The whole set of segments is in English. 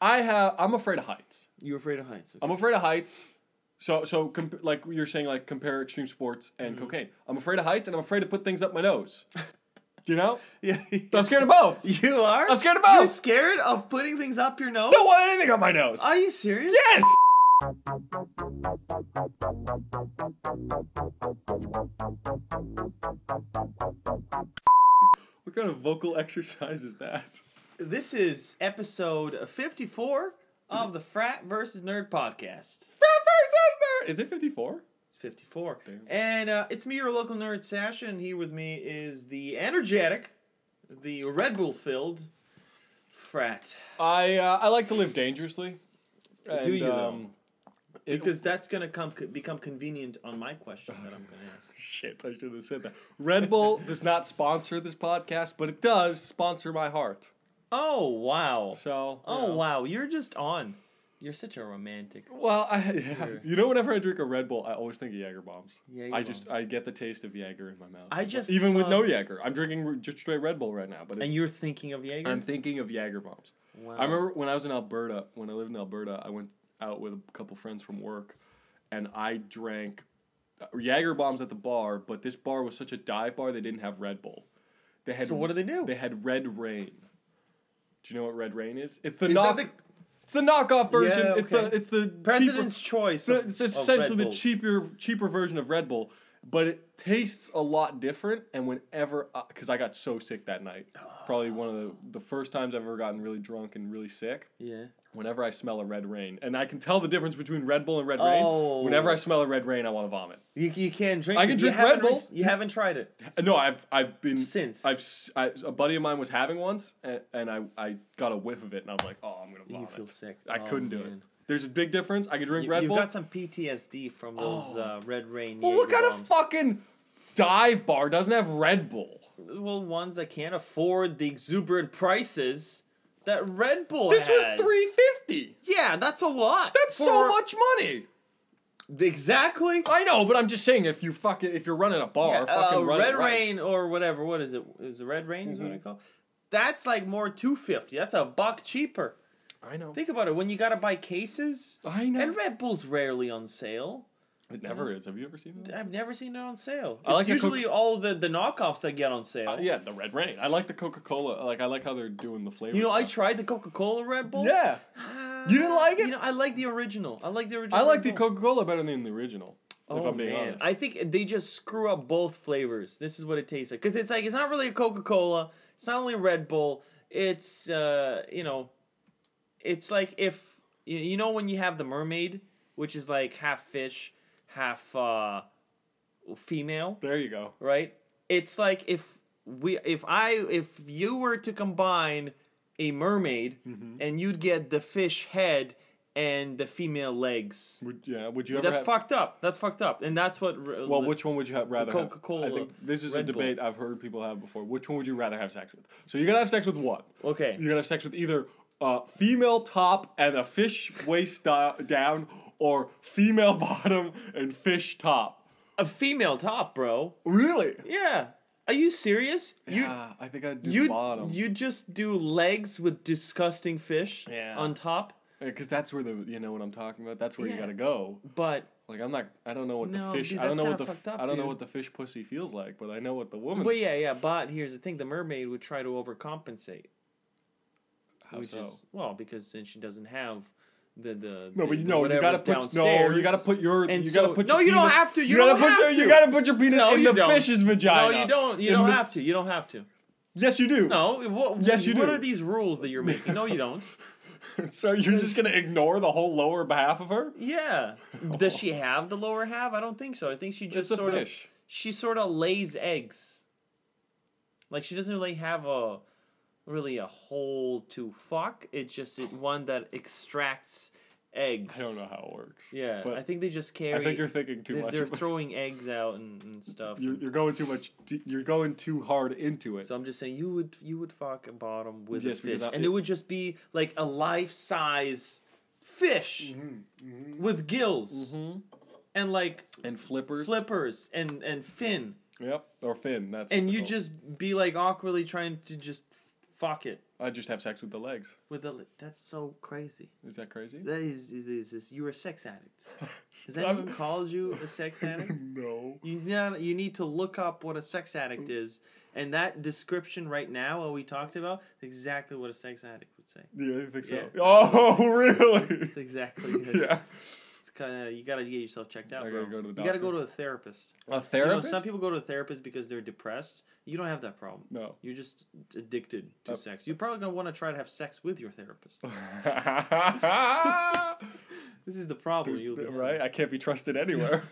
I have. I'm afraid of heights. You're afraid of heights. I'm afraid of heights. So so comp- like you're saying like compare extreme sports and Mm-hmm. cocaine. I'm afraid of heights and I'm afraid to put things up my nose. Do you know? yeah. I'm scared of both. You are? I'm scared of both. You're scared of putting things up your nose? Don't want anything on my nose. Are you serious? yes. What kind of vocal exercise is that? This is episode 54 of the Frat versus Nerd podcast. Frat versus Nerd! Is it 54? It's 54. Damn. And uh, it's me, your local nerd, Sasha, and here with me is the energetic, the Red Bull filled Frat. I uh, I like to live dangerously. Do you, um, it- Because that's going to come become convenient on my question that I'm going to ask. Shit, I should have said that. Red Bull does not sponsor this podcast, but it does sponsor my heart. Oh, wow. So. Oh, know. wow. You're just on. You're such a romantic. Well, I yeah. You know, whenever I drink a Red Bull, I always think of Jaeger bombs. Jaeger I just bombs. I get the taste of Jaeger in my mouth. I just even with no love- Jaeger, I'm drinking just straight Red Bull right now. But it's, And you're thinking of Jaeger? I'm thinking of Jaeger bombs. wow. I remember when I was in Alberta, when I lived in Alberta, I went out with a couple friends from work, and I drank uh, Jaeger bombs at the bar. But this bar was such a dive bar; they didn't have Red Bull. They had So what do they do? They had Red Rain. Do you know what Red Rain is? It's the Is knock. the It's the knockoff version. Yeah, It's the it's the President's cheaper, choice? of- it's essentially the cheaper cheaper version of Red Bull, but it tastes a lot different. And whenever, because I got so sick that night, ah. probably one of the the first times I've ever gotten really drunk and really sick. Yeah. Whenever I smell a Red Rain, and I can tell the difference between Red Bull and Red Oh. Rain. Whenever I smell a Red Rain, I want to vomit. You, you can't drink I can You drink Red Bull. you haven't tried it Uh, No, I've I've been since. I've I, a buddy of mine was having once, and, and I I got a whiff of it, and I was like, oh, I'm gonna you feel sick. I Oh, couldn't do it. There's a big difference. I could drink You, Red you've Bull. got some PTSD from those Oh. uh, Red Rain. Well, what kind of fucking dive bar doesn't have Red Bull? Well, ones that can't afford the exuberant prices that Red Bull This was three fifty. Yeah, that's a lot. That's so much money. Exactly. I know, but I'm just saying if you fucking if you're running a bar, Yeah, fucking uh, run Red it right. Rain or whatever. What is it? Is it Red Rain? Is what Mhm. it called? That's like more two fifty. That's a buck cheaper. I know. Think about it. When you gotta buy cases, I know. and Red Bull's rarely on sale. It never is. Have you ever seen it? I've never seen it on sale. I like it's the usually all the, the knockoffs that get on sale. Uh, yeah, the Red Rain. I like the Coca Cola. Like I like how they're doing the flavor. You know, I tried the Coca Cola Red Bull. Yeah, Ah, You didn't like it? You know, I like the original. I like the original. I like the Coca Cola better than the original. Oh if I'm being man, honest. I think they just screw up both flavors. This is what it tastes like because it's like it's not really a Coca Cola. It's not only Red Bull. It's uh, you know, it's like if you- you know when you have the mermaid, which is like half fish, half uh, female, there you go. right? It's like if we if I if you were to combine a mermaid Mm-hmm. and you'd get the fish head and the female legs. Would yeah? Would you ever? That's have, fucked up. That's fucked up. And that's what Well, the- which one would you have rather? Coca-Cola, this is a Red Bull. debate I've heard people have before. Which one would you rather have sex with? So you're gonna have sex with what? Okay. You're gonna have sex with either uh, female top and a fish waist down, or female bottom and fish top. A female top, bro. Really? Yeah. Are you serious? You yeah, I think I'd do you the bottom. you just do legs with disgusting fish Yeah. on top, Because that's where the you know what I'm talking about. That's where you gotta go. but Like I'm not. I don't know what No, the fish. dude, I don't know what the. up, I don't know what the fish pussy feels like, but I know what the woman. but yeah, yeah, but here's the thing, the mermaid would try to overcompensate. How which so? is well, because then she doesn't have the the No, but you know you gotta put no. You gotta put your. And you gotta so- put. no, your you don't have to, you gotta don't put your. to. You gotta put your penis No, in you the don't. fish's vagina. No, you don't. You In don't the- have to. You don't have to. Yes, you do. No. What, Yes, you what do. are these rules that you're making? No, you don't. so you're just gonna ignore the whole lower half of her? Yeah. Does she have the lower half? I don't think so. I think she just sort of she sort of lays eggs. Like she doesn't really have a really a hole to fuck. It's just it, one that extracts eggs. I don't know how it works. Yeah, but I think they just carry. I think you're thinking too they- much. They're throwing eggs out and, and stuff. You're, you're going too much. You're going too hard into it. So I'm just saying you would you would fuck a bottom with Yes, a fish, I- and it would just be like a life size fish Mm-hmm. with gills and like And flippers. flippers and and fin, Yep. Or fin. That's. and you just be like awkwardly trying to just fuck it. I just have sex with the legs. With the that's so crazy. Is that crazy? That is is this You're a sex addict. I'm- anyone called you a sex addict? no. You yeah, you need to look up what a sex addict mm. is, and that description right now, what we talked about, exactly what a sex addict would say. Yeah, I think so. Yeah. Oh, really? It's exactly. it. yeah. It's kinda, you gotta get yourself checked out, I bro. gotta go to the you gotta go to a therapist. A You know, therapist? some people go to a therapist because they're depressed. You don't have that problem. No. You're just addicted to Uh, sex. You're probably gonna want to try to have sex with your therapist. This is the problem. You'll be having. right? I can't be trusted anywhere.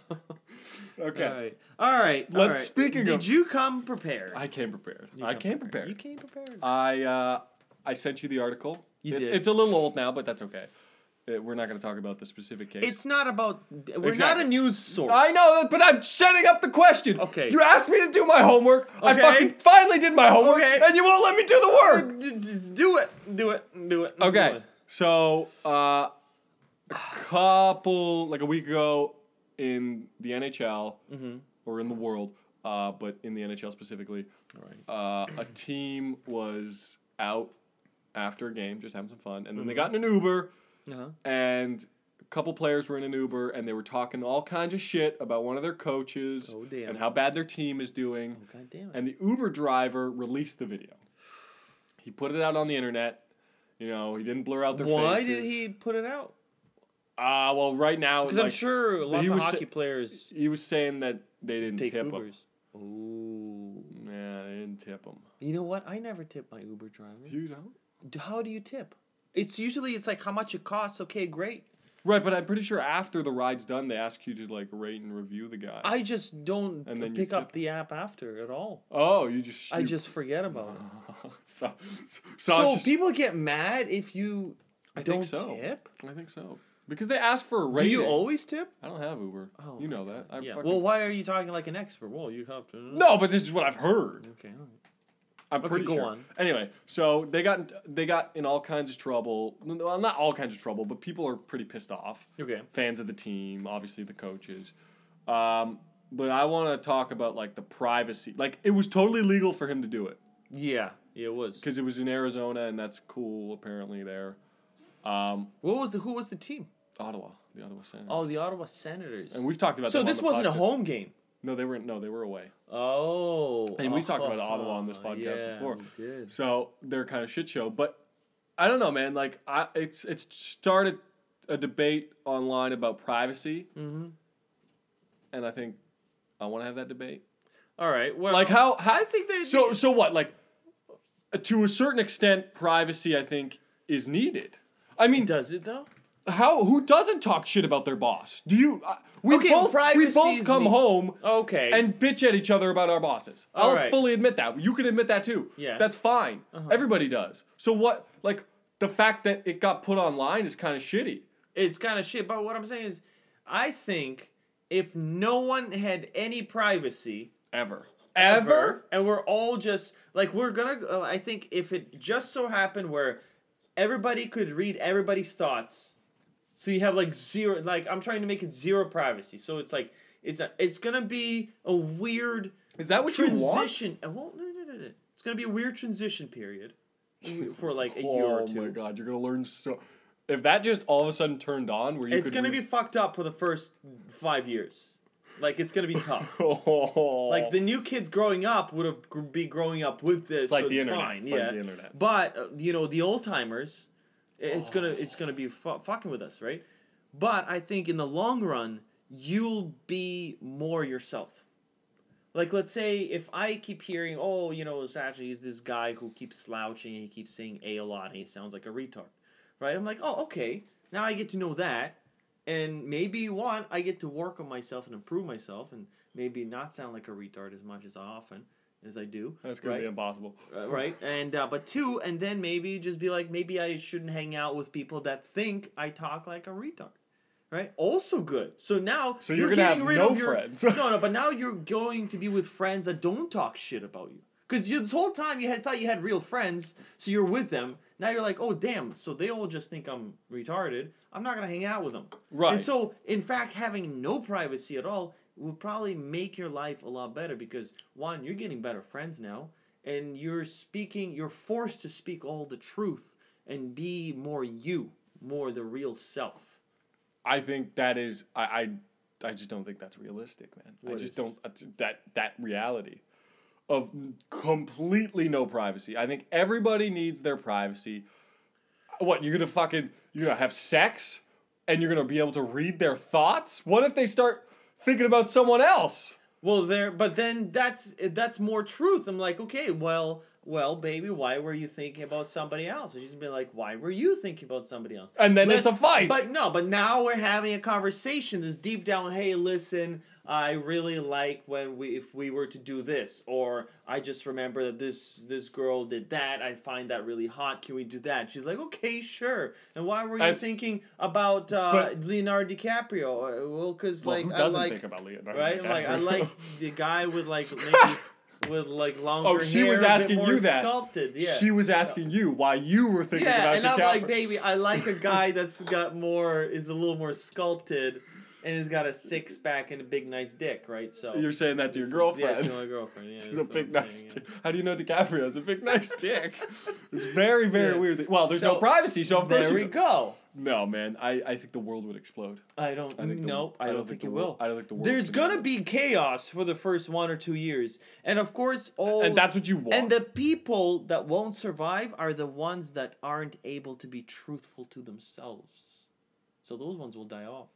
okay. All right. All right. all Let's- right. speaking Did of- you come prepared? I came prepared. You I come came prepared. You came prepared. I uh, I sent you the article. You it's, did. It's a little old now, but that's okay. Uh, we're not going to talk about the specific case. It's not about. We're not a news source. I know, but I'm setting up the question. Okay. You asked me to do my homework. I Okay. fucking finally did my homework, Okay. and you won't let me do the work. D- d- Do it. Do it. Do it. do Okay. it. So, uh, a couple like a week ago in the NHL Mm-hmm. or in the world, uh, but in the NHL specifically, uh, a team was out after a game, just having some fun, and then Mm-hmm. they got in an Uber, Uh-huh. and a couple players were in an Uber, and they were talking all kinds of shit about one of their coaches Oh, and how bad their team is doing. Oh, God damn it. And the Uber driver released the video. He put it out on the internet. You know, he didn't blur out their Why faces. Why did he put it out? Uh, well, right now, Because like, I'm sure lots of was sa- hockey players he was saying that they didn't tip him. Ubers. Ooh. Yeah, they didn't tip him. You know what? I never tip my Uber driver. You don't? How do you tip? It's usually it's like how much it costs. Okay, great. Right, but I'm pretty sure after the ride's done, they ask you to like rate and review the guy. I just don't And then pick up the app after at all. oh, you just. I just forget about it. so, so, So, just- people get mad if you I don't think so. tip. I think so because they ask for a Do you always tip? I don't have Uber. Oh, you know that. I yeah. Well, why are you talking like an expert? Well, you have to. no, but this is what I've heard. Okay. I'm Okay, pretty go sure. on. Anyway, so they got in- they got in all kinds of trouble. Well, not all kinds of trouble, but people are pretty pissed off. Okay. Fans of the team, obviously the coaches. Um, but I want to talk about like the privacy. Like it was totally legal for him to do it Yeah. Yeah, it was. because it was in Arizona, and that's cool apparently there. Um, What was the who was the team? Ottawa, the Ottawa Senators. Oh, the Ottawa Senators. and we've talked about. so this wasn't a home game. No, they weren't. no, they were away. Oh. And we've talked about Ottawa on this uh, podcast yeah, before. we did. So they're kind of shit show. But I don't know, man. Like I, it's it's started a debate online about privacy, Mm-hmm. and I think I want to have that debate. All right. Well, Like how how I think they so so what like to a certain extent privacy I think is needed. I mean, does it though? How who doesn't talk shit about their boss? Do you? Uh, we Okay, both we both come me- home Okay. and bitch at each other about our bosses. I'll Alright. fully admit that. You can admit that too. Yeah. That's fine. Uh-huh. Everybody does. So what like the fact that it got put online is kind of shitty. it's kind of shit. But what I'm saying is, I think if no one had any privacy Ever. ever, and we're all just like we're gonna, uh, I think if it just so happened where everybody could read everybody's thoughts, so you have like zero. Like I'm trying to make it zero privacy. So it's like it's a, it's gonna be a weird Is that what you want? transition. Well, no, no, no, no. It's gonna be a weird transition period for like a year or Oh two. my god, you're gonna learn so if that just all of a sudden turned on where you It's gonna read- be fucked up for the first five years. Like it's gonna be tough. Oh. like the new kids growing up would have gr- be growing up with this. It's like so the it's internet. Fine, It's yeah. like the internet. But uh, you know the old timers, it's gonna it's gonna be fu- fucking with us, right? But I think in the long run, you'll be more yourself. Like let's say if I keep hearing, oh, you know, Satchel, he's this guy who keeps slouching and he keeps saying a a lot and he sounds like a retard, right? I'm like, oh, okay. Now I get to know that, and maybe one, I get to work on myself and improve myself, and maybe not sound like a retard as much as I often as I do. That's gonna right? be impossible. Uh, right and uh, but two and then maybe just be like maybe i shouldn't hang out with people that think i talk like a retard right also good so now So you're gonna have no of your friends. no no but now you're going to be with friends that don't talk shit about you because this whole time you had thought you had real friends so you're with them now you're like oh damn so they all just think i'm retarded i'm not gonna hang out with them Right. and so in fact having no privacy at all will probably make your life a lot better because one you're getting better friends now and you're speaking you're forced to speak all the truth and be more you more the real self I think that is I I, I just don't think that's realistic, man. I just is? don't uh, that that reality of completely no privacy. I think everybody needs their privacy. What you're gonna fucking you're gonna have sex and you're gonna be able to read their thoughts? What if they start thinking about someone else? well there but then that's that's more truth i'm like okay well well baby why were you thinking about somebody else and she's gonna be like why were you thinking about somebody else And then Let's- it's a fight. But no, but now we're having a conversation. This deep down, hey, listen, I really like when we if we were to do this, or I just remember that this this girl did that. I find that really hot. Can we do that? She's like, okay, sure. And why were you That's- thinking about uh, Leonardo DiCaprio? Uh, Well, because well, like who I doesn't like think about Leonardo? right, I'm like I like the guy with like maybe with like longer Oh, she hair, was asking you that. Sculpted, yeah. She was asking you why you were thinking Yeah, about and I'm like, baby, I like a guy that's got more, is a little more sculpted, and has got a six pack and a big nice dick, right? So You're saying that to your girlfriend. Yeah, to my girlfriend. Yeah, It's a big nice saying, dick. How do you know DiCaprio has a big nice dick? It's very, very Yeah. weird. Well, there's no privacy, so yeah. of There we go. No, man, I, I think the world would explode. I don't. I think the- nope. I, don't, think, the it will. I don't think the world. There's gonna be chaos for the first one or two years, and of course, all and that's what you want. and the people that won't survive are the ones that aren't able to be truthful to themselves. So those ones will die off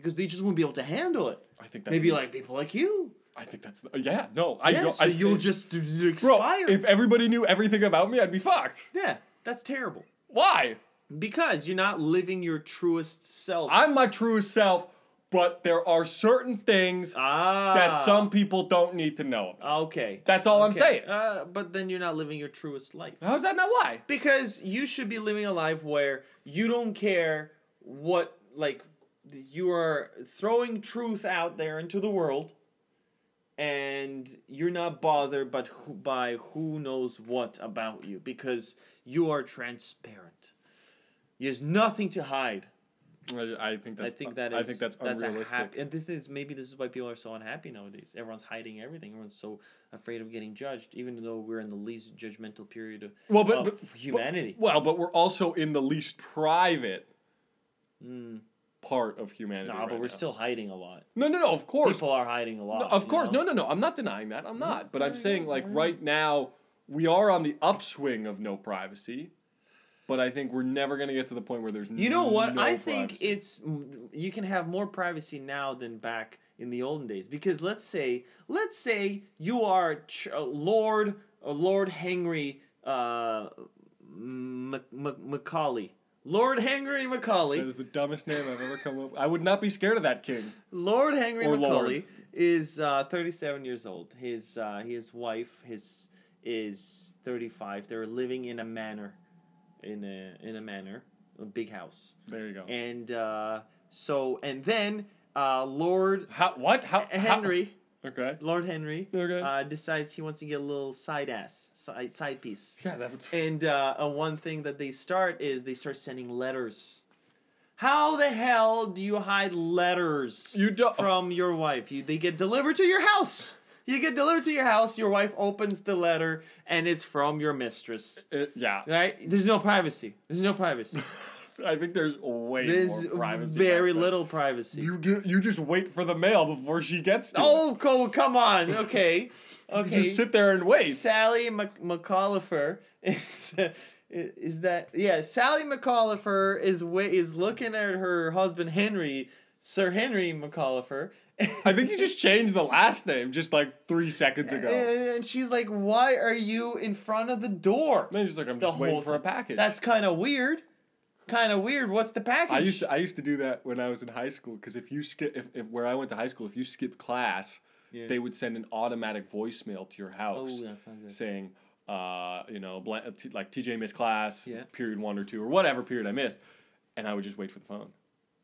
because they just won't be able to handle it. I think that's Maybe like people like you. I think that's yeah. No, I yeah, don't. so I, you'll it- just uh, bro. If everybody knew everything about me, I'd be fucked. yeah, that's terrible. Why? Because you're not living your truest self. I'm my truest self, but there are certain things ah, that some people don't need to know. About. Okay. That's all I'm saying. Uh, but then you're not living your truest life. How's that not why? Because you should be living a life where you don't care what, like, you are throwing truth out there into the world, and you're not bothered but who, by who knows what about you because you are transparent. There's nothing to hide. I, I think that's. I think that is. I think that's, unrealistic. hap- and this is maybe this is why people are so unhappy nowadays. Everyone's hiding everything. Everyone's so afraid of getting judged, even though we're in the least judgmental period of, well, but, of but humanity. But, well, but we're also in the least private Mm. Part of humanity. Nah, right but we're now. still hiding a lot. No, no, no. Of course. People are hiding a lot. No, of course. know? No, no, no. I'm not denying that. I'm not. But I'm saying, like, right now, we are on the upswing of no privacy. But I think we're never going to get to the point where there's You know what? no I think privacy. it's you can have more privacy now than back in the olden days because let's say let's say you are Ch- uh, Lord uh, Lord Henry uh, M- M- Macaulay. Lord Henry Macaulay. That is the dumbest name I've ever come up. I would not be scared of that king. Lord Henry Or Macaulay Lord. is uh, 37 years old. His uh, his wife his is 35. They're living in a manor, in a in a manor, a big house. There you go. And uh, so and then uh, Lord How? What? How? how- Henry, okay. Lord Henry, Okay. uh, decides he wants to get a little side ass, side side piece. yeah, that would. And uh, uh, one thing that they start is they start sending letters. How the hell do you hide letters You don't. from your wife? You they get delivered to your house. You get delivered to your house. Your wife opens the letter, and it's from your mistress. It- yeah. Right? There's no privacy. There's no privacy. I think there's way There's more privacy. very little privacy. You get, you just wait for the mail before she gets to oh, it. oh, co- come on. Okay. Okay. You just sit there and wait. Sally Mc- McAuliffe is is that yeah? Sally McAuliffe is wa- is looking at her husband Henry, Sir Henry McAuliffe. I think you just changed the last name just like three seconds ago. And she's like, "Why are you in front of the door?" then she's like, I'm The just waiting for a package. That's kind of weird. Kind of weird. What's the package? I used to, I used to do that when I was in high school because if you skip if, if where I went to high school if you skip class Yeah. they would send an automatic voicemail to your Oh, house that sounds good. saying uh you know bl- t- like TJ missed class Yeah. period one or two or whatever period I missed and I would just wait for the phone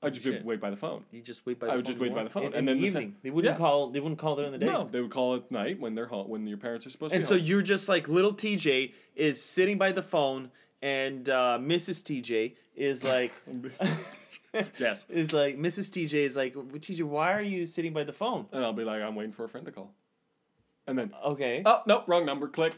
I'd just shit. wait by the phone You just wait by. I The would just wait by the phone, In, and in then the the sec- they wouldn't Yeah. call. They wouldn't call during the day. no they would call at night when they're home when your parents are supposed And to so be home. And so you're just like little TJ is sitting by the phone, and uh, Mrs. TJ is like, yes is like Mrs. TJ is like, TJ, why are you sitting by the phone? and I'll be like I'm waiting for a friend to call and then Okay. oh no wrong number click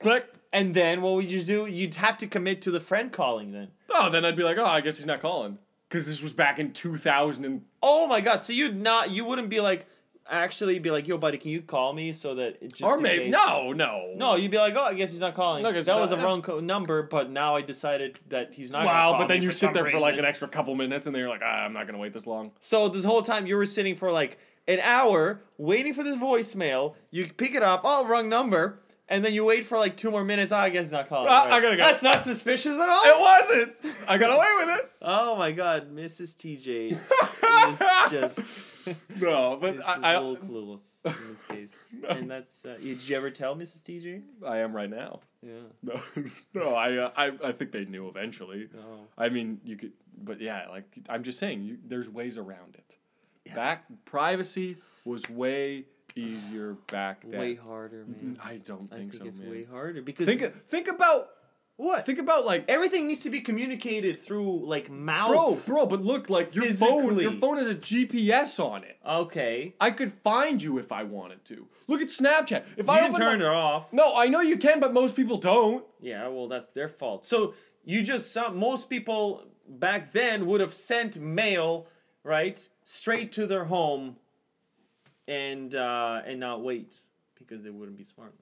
Click. And then what would you do? You'd have to commit to the friend calling then. Oh, then I'd be like, oh, I guess he's not calling. Because this was back in 2000 and... Oh my god! So you'd not, you wouldn't be like, actually be like, yo, buddy, can you call me so that it just Or maybe... case- No, no. No, you'd be like, oh, I guess he's not calling. No, that not- was a wrong co- number, but now I decided that he's not. Wow, call but then you sit there for like an extra couple minutes and then you're like, ah, I'm not going to wait this long. So this whole time you were sitting for like an hour waiting for this voicemail. You pick it up, oh, wrong number, and then you wait for like two more minutes. Oh, I guess he's not calling. Ah, I gotta go. That's not suspicious at all. It wasn't! I got away with it! Oh my god, Mrs. TJ is just no, but is I, a little clueless in this case. And that's uh, did you ever tell Mrs. TJ? I am right now. Yeah. No, no, I, uh, I, I think they knew eventually. Oh. I mean, you could, but yeah, like I'm just saying, you, there's ways around it. Yeah. Back privacy was way easier back then. Way harder, man. I don't think, I think, so, it's man. way harder because Think think about what? think about like Everything needs to be communicated through like mouth. bro, bro, but look like your phone, your phone has a GPS on it. Okay. I could find you if I wanted to. Look at Snapchat. If You I can turn my- it off. No, I know you can, but most people don't. Yeah, well, that's their fault. So you just saw most people back then would have sent mail, right, straight to their home, and uh, and not wait because they wouldn't be smart.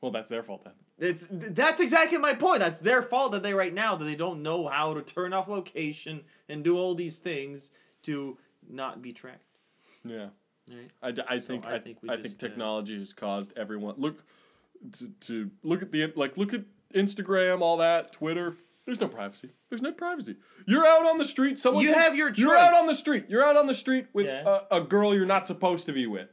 Well, that's their fault then. It's that's exactly my point. That's their fault that they right now that they don't know how to turn off location and do all these things to not be tracked. Yeah. Right. I, I So think I think we I think just, uh, technology has caused everyone look to, to look at the like look at Instagram all that Twitter. There's no privacy. There's no privacy. You're out on the street. Someone You takes- have your You're out on the street. You're out on the street with Yeah. a, a girl you're not supposed to be with.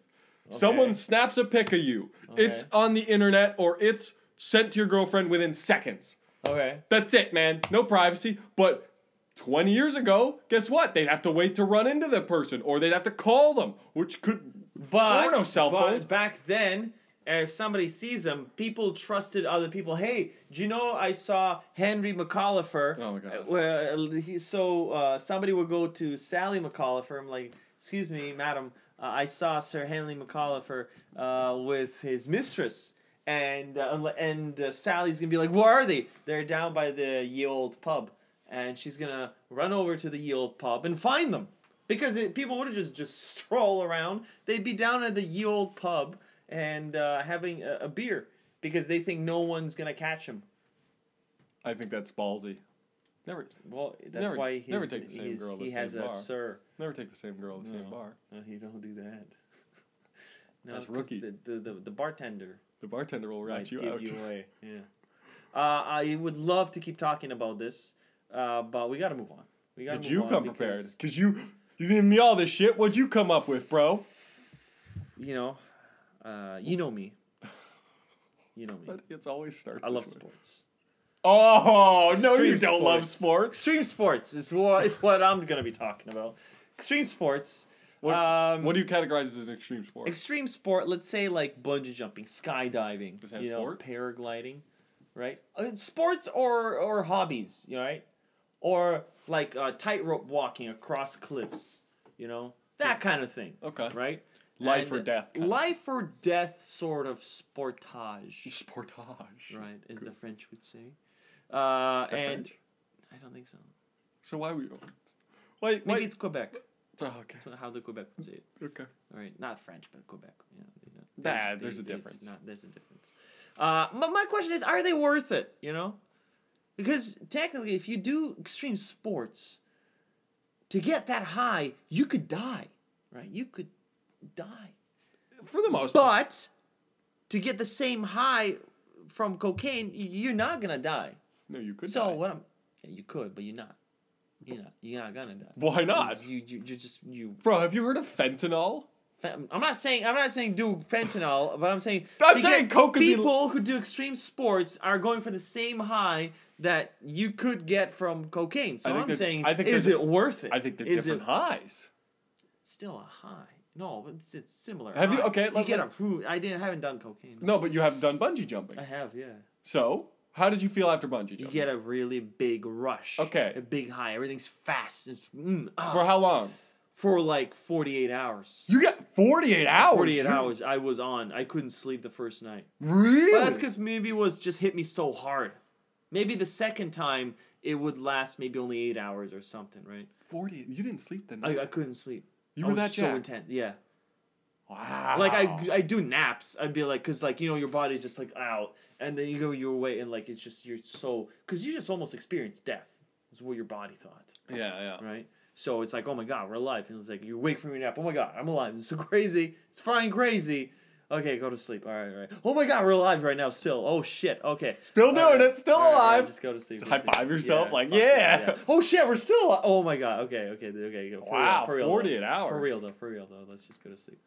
Someone snaps a pic of you. It's on the internet or it's sent to your girlfriend within seconds. Okay. That's it, man. No privacy. But 20 years ago, guess what? They'd have to wait to run into the person or they'd have to call them, which could. But there were no cell but phones. back then. If somebody sees them, people trusted other people. Hey, do you know I saw Henry McAuliffer? Oh my God. Uh, Well, he, so uh, somebody would go to Sally McAuliffer. I'm like, excuse me, madam. Uh, I saw Sir Henry McAuliffer uh, with his mistress, and uh, and uh, Sally's gonna be like, where are they? They're down by the ye old pub, and she's gonna run over to the ye old pub and find them because it, people wouldn't just just stroll around. They'd be down at the ye old pub and uh, having a, a beer because they think no one's gonna catch him. I think that's ballsy. Never, Well, that's Never- why his, never take the same girl to he the has same a sir. never take the same girl to the same bar. No, you don't do that. no, That's rookie. The, the, the, the bartender The bartender will rat you give out. you away. Yeah. Uh, I would love to keep talking about this, uh, but we got to move on. We got Did you come prepared? because, Cause you you giving me all this shit. What'd you come up with, bro? You know, uh, you know me. You know me. But it's always starts. I love way. sports. Oh no, you don't love sports. Extreme sports is what is what I'm gonna be talking about. Extreme sports. What, um, what do you categorize as an extreme sport? extreme sport, let's say like bungee jumping, skydiving, Is that you know, sport? paragliding, right? Uh, sports or or hobbies, you know, right? Or like uh, tightrope walking across cliffs, you know, that kind of thing, okay. right? Life or death. Life or death sort of sportage, Sportage. right? As the French would say. Uh, and French? I don't think so. So why we? Wait, Maybe it's Quebec. Oh, okay. That's how the Quebec would say it. Okay. All right, not French, but Quebec. You know, you know, Nah, they- there's a they- it's difference. Not, there's a difference. Uh, but my question is, are they worth it? You know, because technically, if you do extreme sports, to get that high, you could die, right? You could die. For the most part. But to get the same high from cocaine, you're not gonna die. No, you could. so die. what I'm, yeah, you could, but you're not. You're not. You're not gonna die. Why not? You you you just you Bro, have you heard of fentanyl? I'm not saying I'm not saying do fentanyl, but I'm saying I'm saying get coke could be- people who do extreme sports are going for the same high that you could get from cocaine. So I'm saying, I think is it worth it? I think they're Is different it highs. still a high? No, but it's, it's similar. Have you- okay, You let- get approved. I didn't haven't done cocaine. No, but you have done bungee jumping. I have. Yeah. So, how did you feel after bungee jumping? You get a really big rush. Okay. A big high. Everything's fast. It's, mm, ah, For how long? for like 48 hours. You got 48 hours. 48 You- hours I was on. I couldn't sleep the first night. Really? But that's because maybe it was just hit me so hard. Maybe the second time it would last maybe only eight hours or something, right? 48. You didn't sleep the night. I, I couldn't sleep. You were was that so jacked. intense. Yeah. Wow. Like I, I do naps. I'd be like, cause like you know your body's just like out, and then you go your way, and like it's just you're so, cause you just almost experienced death. Is what your body thought, Yeah, yeah. right? So it's like, oh my god, we're alive, and it's like you wake from your nap. Oh my god, I'm alive. It's so crazy. It's frying crazy. Okay, go to sleep. All right, all right. Oh my god, we're alive right now. Still. Oh shit. Okay. Still doing right. it, still All right, all right, alive. Just go to sleep. High go to sleep. five yourself, like, fuck yeah. Oh shit, we're still. Alive. Oh my god. Okay, okay, okay. For Wow, real, for real, 48 though. hours. For real though. For real though. Let's just go to sleep.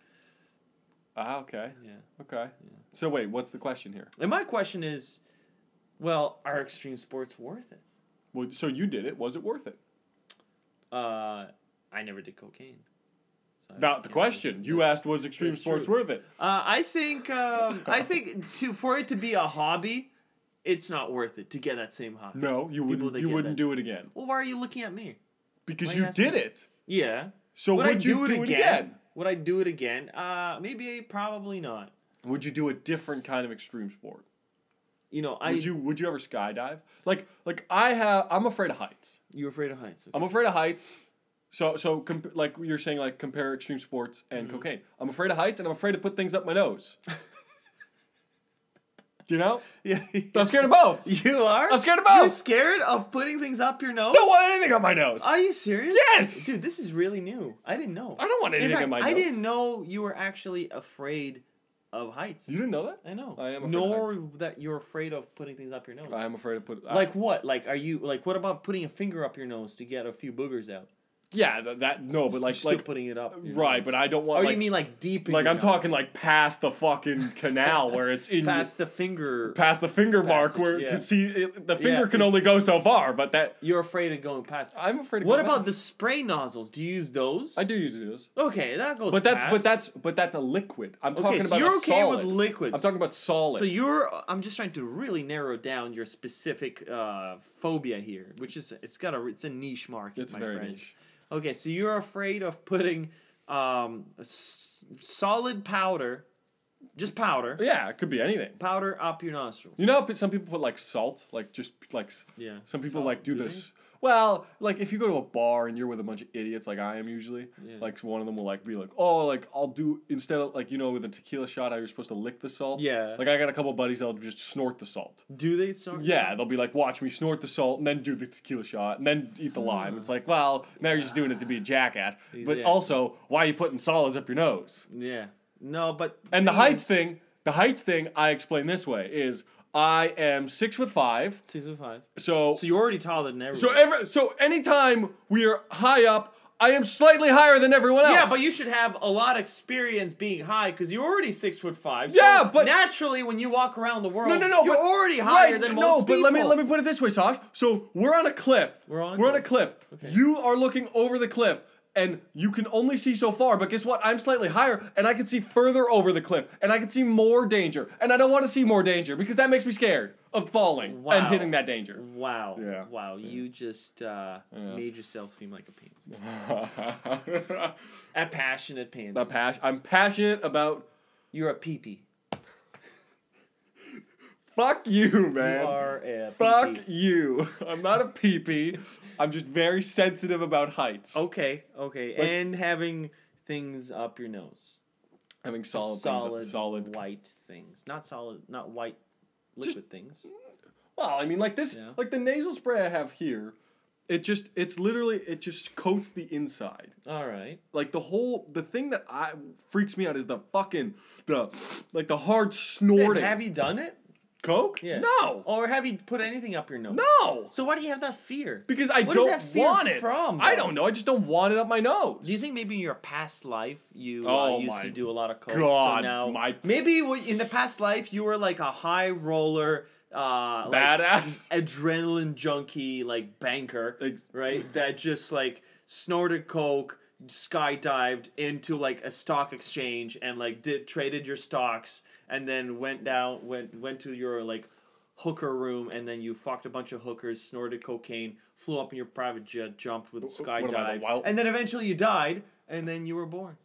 Ah, okay. Yeah. Okay. So wait, what's the question here? And my question is, well, are extreme sports worth it? Well, so you did it. Was it worth it? Uh, I never did cocaine. Not the question. You asked, was extreme sports true. worth it? Uh, I think um, I think to for it to be a hobby, it's not worth it to get that same hobby. No, you wouldn't. that You get wouldn't that. do it again Well, why are you looking at me? because Why you you asking did me? it. Yeah. So would, you do it again? again? Would I do it again? Uh, maybe, probably not. Would you do a different kind of extreme sport? You know, I. Would you Would you ever skydive? Like like I have. I'm afraid of heights. You're afraid of heights? I'm afraid of heights. So so comp- like you're saying like compare extreme sports and Mm-hmm. cocaine. I'm afraid of heights and I'm afraid to put things up my nose. Do you know? Yeah. I'm scared of both. You are? I'm scared of both. You're scared of putting things up your nose? I don't want anything on my nose. Are you serious? Yes! Dude, this is really new. I didn't know. I don't want anything In fact, on my nose. I didn't know you were actually afraid of heights. You didn't know that? I know. I am afraid of Nor that you're afraid of putting things up your nose. I am afraid to put. I- like what? Like are you like what about putting a finger up your nose to get a few boogers out? Yeah, that, that no, but like still like putting it up. your right, nose. but I don't Oh, want. like, Oh, you mean like deep? Like I'm talking like past the fucking canal where it's in past the finger. past the finger mark where yeah. see it, the Yeah, finger can only go so far, but that You're afraid of going past. I'm afraid. Of What about back. the spray nozzles? Do you use those? I do use those, Okay, that goes. but that's past. but that's but that's a liquid. I'm okay. talking So about you're okay solid. with liquids. I'm talking about solid. So you're. I'm just trying to really narrow down your specific uh, phobia here, which is it's got a it's a niche market. it's my very friend. niche. Okay, so you're afraid of putting um, a s- solid powder, just powder, Yeah, it could be anything. powder up your nostrils. You know, some people put like salt, like just like s- Yeah. some people Salt, like do do this. Well, like if you go to a bar and you're with a bunch of idiots like I am usually, Yeah. like one of them will like be like, oh, like I'll do instead of like you know with a tequila shot how you're supposed to lick the salt. Yeah. Like I got a couple buddies that'll just snort the salt. Do they snort? Yeah, they'll be like, watch me snort the salt and then do the tequila shot and then eat the lime. It's like, well, now you're just doing it to be a jackass. But Yeah. also, why are you putting solids up your nose? Yeah. No, but And the heights thing, the heights thing, I explain this way: is I am six foot five, Six and five. so So you're already taller than everyone. so every so anytime we are high up, I am slightly higher than everyone else. Yeah, but you should have a lot of experience being high because you're already six foot five. So Yeah, but- naturally, when you walk around the world, no, no, no. you're but- already higher right, than most no, people. but let me let me put it this way, Sash. So we're on a cliff. We're on a we're on a cliff. cliff. Okay. You are looking over the cliff. And you can only see so far, but guess what? I'm slightly higher, and I can see further over the cliff, and I can see more danger. And I don't want to see more danger because that makes me scared of falling Wow. and hitting that danger. Wow. Yeah. Wow. You just uh, Yes. made yourself seem like a pansy. A passionate pansy. The pas- I'm passionate about. You're a peepee. Fuck you, man. You are a Fuck peepee. you. I'm not a peepee. I'm just very sensitive about heights. Okay. Okay. Like- and having things up your nose. Having solid, solid, things, solid. white things, not solid, not white liquid things. Well, I mean, like this, Yeah. like the nasal spray I have here. It just, it's literally, it just coats the inside. All right. Like the whole, the thing that I freaks me out is the fucking, the, like the hard snorting. Have you done it? Coke? Yeah. No. Or have you put anything up your nose? No. So why do you have that fear? Because I What don't that fear want it. from, I don't know. I just don't want it up my nose. Do you think maybe in your past life you Oh uh, used to do a lot of coke? God, so now my- maybe in the past life you were like a high roller, uh, like Badass. adrenaline junkie, like banker, Ex- right? That just like snorted coke, skydived into like a stock exchange and like did traded your stocks, and then went down went went to your like hooker room and then you fucked a bunch of hookers, snorted cocaine, flew up in your private jet, jumped with What am I, the skydived, wild- and then eventually you died, and then you were born.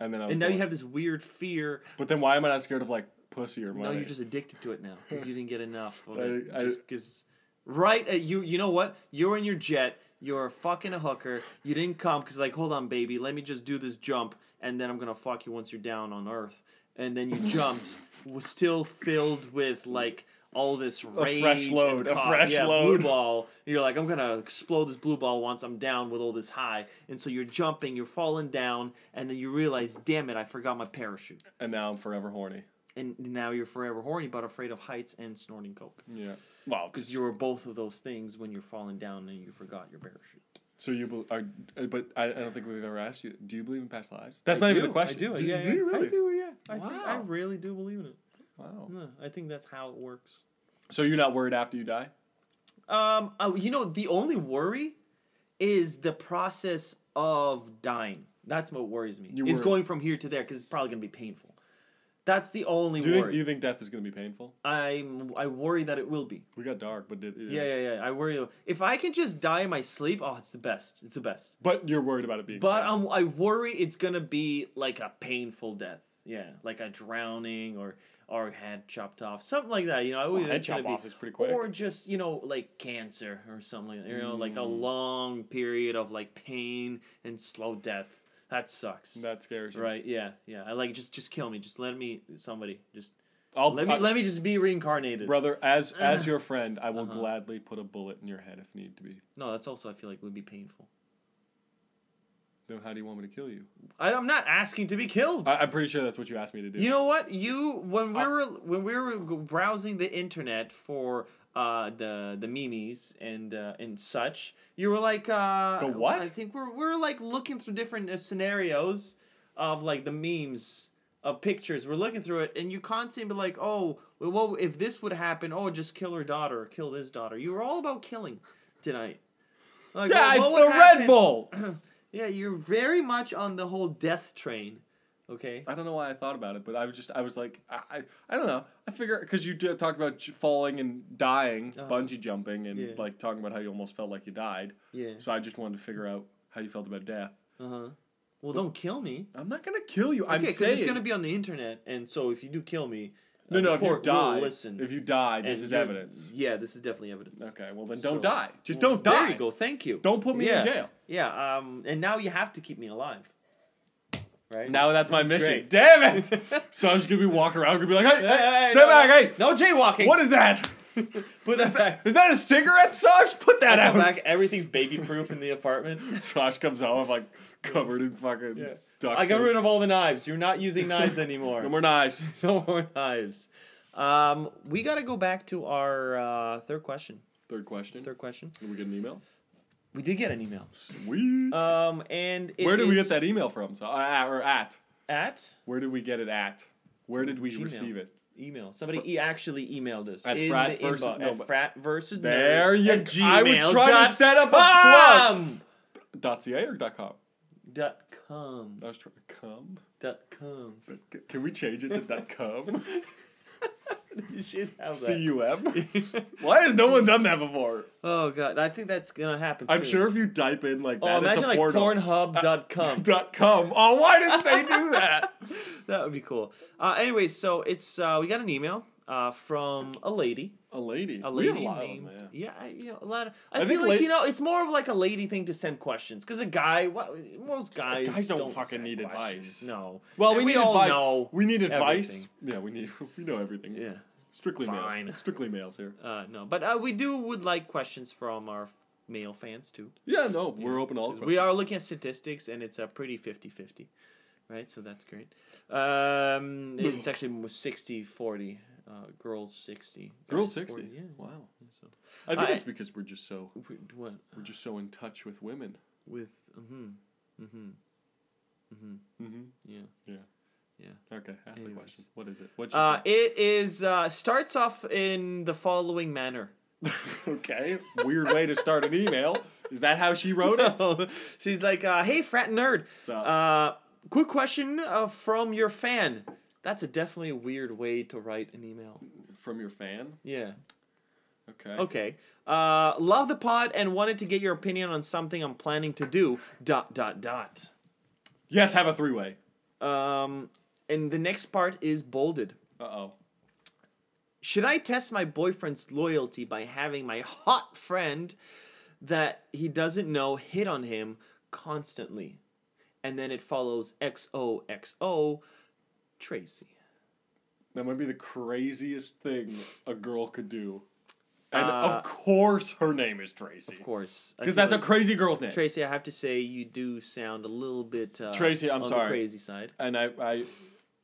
and then I was. and now you have this weird fear. But then why am I not scared of like pussy or money? No, you're just addicted to it now because you didn't get enough of I- I- Just because, right? Uh, you you know what? You're in your jet. You're fucking a hooker. You didn't come because like, hold on, baby. Let me just do this jump, and then I'm gonna fuck you once you're down on Earth. And then you jumped, was still filled with like all this rage. A fresh load, and a fresh yeah, load. Blue ball. You're like, I'm gonna explode this blue ball once I'm down with all this high. And so you're jumping, you're falling down, and then you realize, damn it, I forgot my parachute and now I'm forever horny. and now you're forever horny but afraid of heights and snorting coke Yeah. Well, because you were both of those things when you're falling down and you forgot your parachute So you bel are, uh, but I, I don't think we've ever asked you. Do you believe in past lives? That's not even the question. I do. Do, yeah, do yeah. you really? I do. Yeah. I think I really do believe in it. Wow. I think that's how it works. So you're not worried after you die? Um, uh, you know, the only worry is the process of dying. That's what worries me. You is worry- going from here to there because it's probably gonna be painful. That's the only Do you think, worry. do you think death is going to be painful? I'm I worry that it will be. We got dark, but did, Yeah, yeah, yeah. I worry. If I can just die in my sleep, oh, it's the best. It's the best. But you're worried about it being. But um, I worry it's gonna be like a painful death. Yeah, like a drowning or or head chopped off, something like that. You know, I Well, head it's chop be- off is pretty quick. Or just you know like cancer or something. Like that. You know, like a Mm. long period of like pain and slow death. That sucks. that scares you. Right? Yeah, yeah. I like just just kill me. Just let me somebody just I'll let me let me just be reincarnated. brother, as as your friend, I will Uh-huh. gladly put a bullet in your head if need to be. No, that's also I feel like would be painful. Then how do you want me to kill you? I, I'm not asking to be killed. I, I'm pretty sure that's what you asked me to do. You know what? You when we were when we were browsing the internet for uh the the memes and uh, and such, you were like uh The what? I think we're we're like looking through different uh, scenarios of like the memes of pictures. We're looking through it, and you constantly be like, oh, well, if this would happen, oh, just kill her daughter or kill this daughter. You were all about killing tonight. Like, yeah, what- it's the would Red Bull. Yeah, you're very much on the whole death train. Okay. I don't know why I thought about it, but I was just I was like I I, I don't know. I figure because you did talked about falling and dying, Uh-huh. bungee jumping, and Yeah. like talking about how you almost felt like you died. Yeah. So I just wanted to figure out how you felt about death. Uh huh. Well, don't kill me. I'm not gonna kill you. I'm Okay, because saying it's gonna be on the internet, and so if you do kill me, no, uh, no. If you die, listen. if you die, this is evidence. Yeah, this is definitely evidence. Okay, well then don't So- die. Just Well, don't die. There you go. Thank you. Don't put me Yeah. in jail. Yeah. Um. And now you have to keep me alive. Right. Now that's my mission. great. Damn it! so I'm just gonna be walking around, gonna be like, hey, Hey, hey, stay no, back, hey. No jaywalking. What is that? Put that back. Is that a cigarette, Sarge? Put that out. back. Everything's baby proof in the apartment. Sash comes home like covered in fucking Yeah. duct I got rid of all the knives. You're not using knives anymore. No more knives. no more knives. Um, we got to go back to our uh, third question. Third question. Third question. Did we get an email? We did get an email. Sweet. Um, and it Where did we get that email from? So, uh, or at? At Where did we get it at? Where did we Gmail. receive it? email. Somebody e- actually emailed us At in frat the versus- inbox. no, at frat versus There nerd you at go. I was trying to set up a com. Dot .ca or dot .com? Dot com. I was trying to come. Dot com. Can we change it to dot .com? you should have that. C-U-M? Why has no one done that before? oh god, I think that's gonna happen. I'm soon. sure if you type in like that, Oh, it's imagine a like portal. Pornhub.com. Dot .com. Oh, why didn't they do that? that would be cool. Uh, anyways, so it's uh, we got an email uh, from a lady. A lady. A We have lady of named. them, yeah, I- you know, a lot of. I, I feel think like la- you know, it's more of like a lady thing to send questions because a guy, what most guys, Guys don't fucking send need questions. advice. No. Well, we, we need all advice. know we need advice. everything. Yeah, we need. We know everything. Yeah. Strictly Fine. males. Strictly males here. Uh, no, but uh, we do would like questions from our male fans too. Yeah, no, we're open to all. We are looking at statistics, and it's a pretty 50-50. right? So that's great. Um, it's actually 60 40. Uh, girls 60. Girls 60. 40, yeah. Wow. So, I think I- it's because we're just so w- what? we're just so in touch with women. With. Hmm. Mm hmm. Mm-hmm. Yeah. Yeah. Yeah. Okay. Ask the question. What is it? What you Uh, say? it is uh, starts off in the following manner. okay. Weird way to start an email. Is that how she wrote it? She's like, uh, "Hey, frat nerd. Uh, quick question uh, from your fan. That's a definitely a weird way to write an email. from your fan. Yeah. Okay. Okay. Uh, love the pod and wanted to get your opinion on something I'm planning to do. Dot dot dot. Yes, have a three way. Um, and the next part is bolded. Uh oh. Should I test my boyfriend's loyalty by having my hot friend that he doesn't know hit on him constantly? And then it follows XOXO Tracy. That might be the craziest thing a girl could do. And Uh, of course, her name is Tracy. Of course. Because that's a crazy girl's name. Tracy, I have to say you do sound a little bit uh, Tracy, I'm on sorry. the crazy side. and I, I,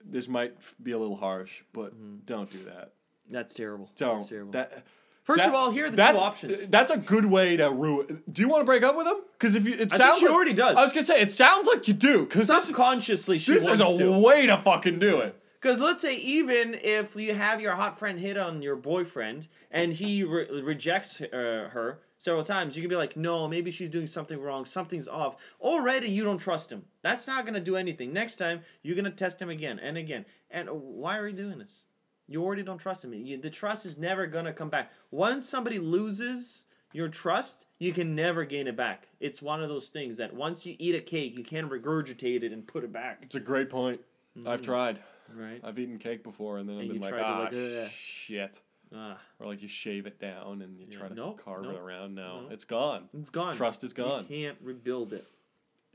this might be a little harsh, but Mm-hmm. don't do that. That's terrible. Don't. That's terrible. That, First that- of all, here are the that's, two options. That's a good way to ruin. Do you want to break up with him? Because if you, it I sounds think she like- already does. I was gonna say it sounds like you do. Because this, Subconsciously, she this is a to. way to fucking do it. Because let's say even if you have your hot friend hit on your boyfriend and he re- rejects uh, her several times, you can be like, no, maybe she's doing something wrong, something's off. Already, you don't trust him. That's not gonna do anything. Next time, you're gonna test him again and again. And why are you doing this? You already don't trust him. You, the trust is never gonna come back. Once somebody loses your trust, you can never gain it back. It's one of those things that once you eat a cake, you can't regurgitate it and put it back. It's a great point. I've tried. Right? I've eaten cake before, and then I've been like, ah, like, shit. Ah, Or like you shave it down and you try to Nope, carve it around. No, nope. it's gone. it's gone. Trust is gone. You can't rebuild it.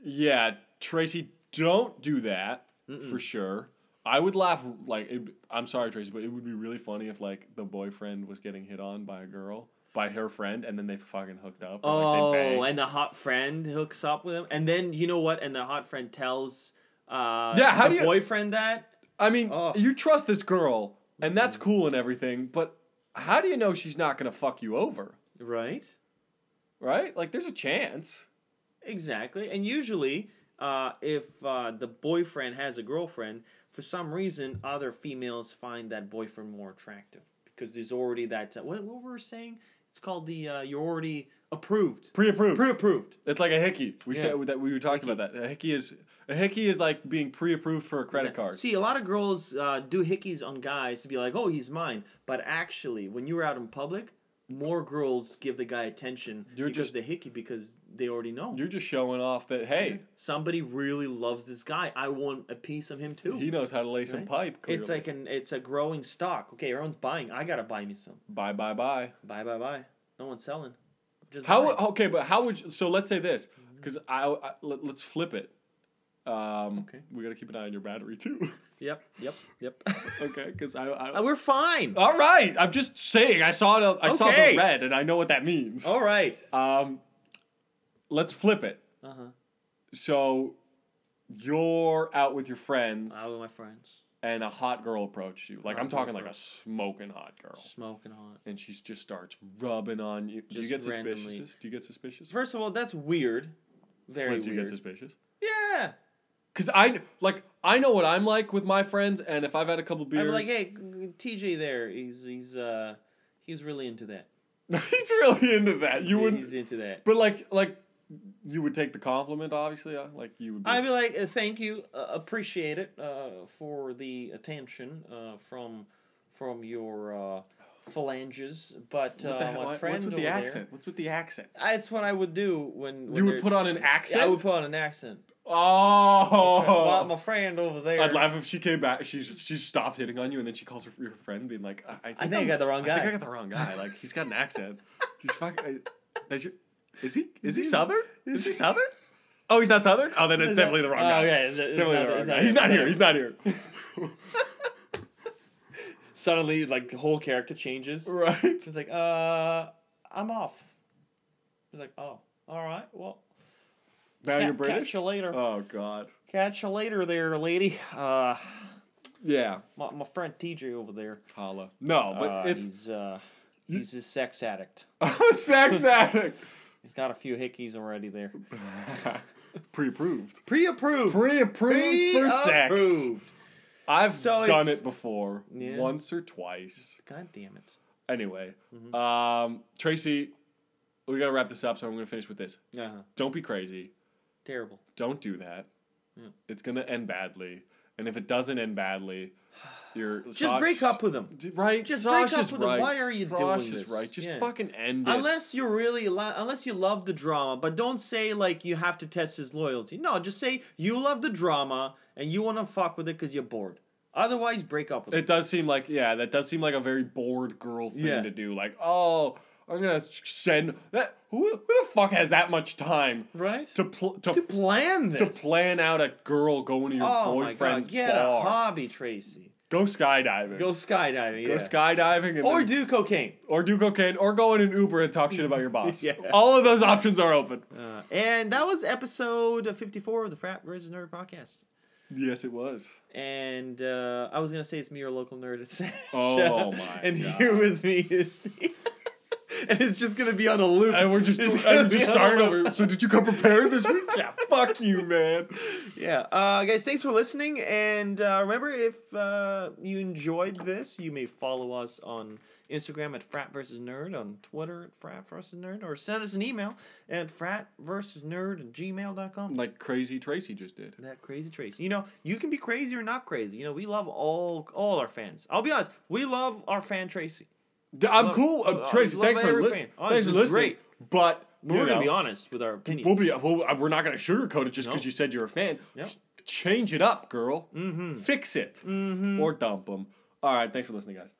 Yeah, Tracy, don't do that for sure. I would laugh like it, I'm sorry, Tracy, but it would be really funny if like the boyfriend was getting hit on by a girl, by her friend, and then they fucking hooked up. Or, like, Oh, they and the hot friend hooks up with him, and then you know what? And the hot friend tells uh, Yeah, how the do you- boyfriend that. I mean, Oh. you trust this girl, and that's cool and everything, but how do you know she's not gonna fuck you over? Right. Right? Like, there's a chance. Exactly. And usually, uh, if uh, the boyfriend has a girlfriend, for some reason, other females find that boyfriend more attractive because there's already that. Uh, what, what were we saying? It's called the uh, you're already approved. Pre-approved. Pre-approved. It's like a hickey. We Yeah. said that we were talking about that. A hickey is a hickey is like being pre-approved for a credit card. See, a lot of girls uh, do hickeys on guys to be like, "Oh, he's mine," but actually, when you're out in public, more girls give the guy attention You're because just- the hickey because they already know You're just showing off that hey, somebody really loves this guy. I want a piece of him too. he knows how to lay some Right? pipe. it's like an it's a growing stock. Okay, everyone's buying. I gotta buy me some. bye bye bye. Buy, buy, buy. No one's selling. Just How buying. okay, but how would you, so? Let's say this because I, I let, us flip it. Um, Okay. we got to keep an eye on your battery too. Yep, yep, yep. okay, because I, I Uh, we're fine. all right. I'm just saying. I saw it. I saw Okay. the red, and I know what that means. All right. Um, let's flip it. Uh huh. So, you're out with your friends, Out with my friends, and a hot girl approached you. Like I'm talking girl like a smoking hot girl, smoking hot. and she just starts rubbing on you. Do you Just get randomly. suspicious? Do you get suspicious? First of all, that's weird. Very Once you get suspicious. yeah. Cause I like I know what I'm like with my friends, and if I've had a couple beers, I'm like, hey, TJ, there. He's he's uh he's really into that. he's really into that. You wouldn't, He's into that. but like like you would take the compliment, obviously. Uh, like you would. Be, I'd be like, uh, thank you, uh, appreciate it uh, for the attention uh, from from your uh, phalanges, but uh, hell- my friend what's with the there. accent? What's with the accent? That's what I would do when, when You would put on an accent. I would put on an accent. Oh. Well, my friend over there. I'd laugh if she came back. She she stopped hitting on you, and then she calls her your friend, being like, "I, I think, I think I got the wrong guy. I think. I got the wrong guy. Like he's got an accent. He's fucking. Does is he is he southern? Is he southern? Oh, he's not southern. Oh, then it's Is that- definitely the wrong oh, guy. okay, it's- it's definitely not- the wrong guy. not He's not here. He's not here. Suddenly, like the whole character changes. right. It's like, uh, I'm off. He's like, oh, all right, well, Now you're British. Catch you later. Oh God. Catch you later, there, lady. Uh, Yeah. my, my friend TJ over there. Holla. No, but uh, it's he's uh, he's a sex addict. a sex addict. He's got a few hickeys already there. Pre-approved. Pre-approved. Pre-approved for sex. Pre-approved. I've So if- done it before, Yeah. once or twice. God damn it. Anyway, Mm-hmm. um, Tracy, we gotta wrap this up, so I'm gonna finish with this. Uh-huh. Don't be crazy. Terrible. Don't do that. Yeah. It's gonna end badly. and if it doesn't end badly, you're Just break up with him. Right, Just Sash break up with him. right. Why are you Sash doing is this? right. Just Yeah. fucking end it. Unless you really unless you love the drama, but don't say like you have to test his loyalty. No, just say you love the drama and you want to fuck with it because you're bored. Otherwise, break up with him. It does seem like yeah, that does seem like a very bored girl thing Yeah. to do. Like, oh, I'm gonna send that. Who, who the fuck has that much time Right? to pl- to, To plan this. to plan out a girl going to your Oh my god! Get bar? a hobby, Tracy. Go skydiving. Go skydiving. Go skydiving and or do cocaine. or do cocaine or go in an Uber and talk shit about your boss. Yeah. All of those options are open. Uh, and that was episode 54 of the Frat versus Nerd podcast. Yes, it was. And uh, I was gonna say it's me, your local nerd. It's Oh my And God. here with me is the. and it's just gonna be on a loop. And we're just and just be on a starting over. So did you come prepared this week? yeah, fuck you, man. Yeah, uh, guys, thanks for listening. And uh, remember, if uh, you enjoyed this, you may follow us on Instagram at Frat versus Nerd, on Twitter at Frat versus Nerd, or send us an email at frat versus nerd at gmail.com. Like crazy Tracy just did. That crazy Tracy. You know, you can be crazy or not crazy. You know, we love all all our fans. I'll be honest, we love our fan Tracy. I'm Love- cool, uh, Tracy. love Thanks for fan. Oh, thanks for is listening. But We're gonna know, be honest with our opinions. We'll be. We'll, uh, we're not gonna sugarcoat it just because No. you said you're a fan. Yep. Change it up, girl. Mm-hmm. Fix it Mm-hmm. or dump them. All right. Thanks for listening, guys.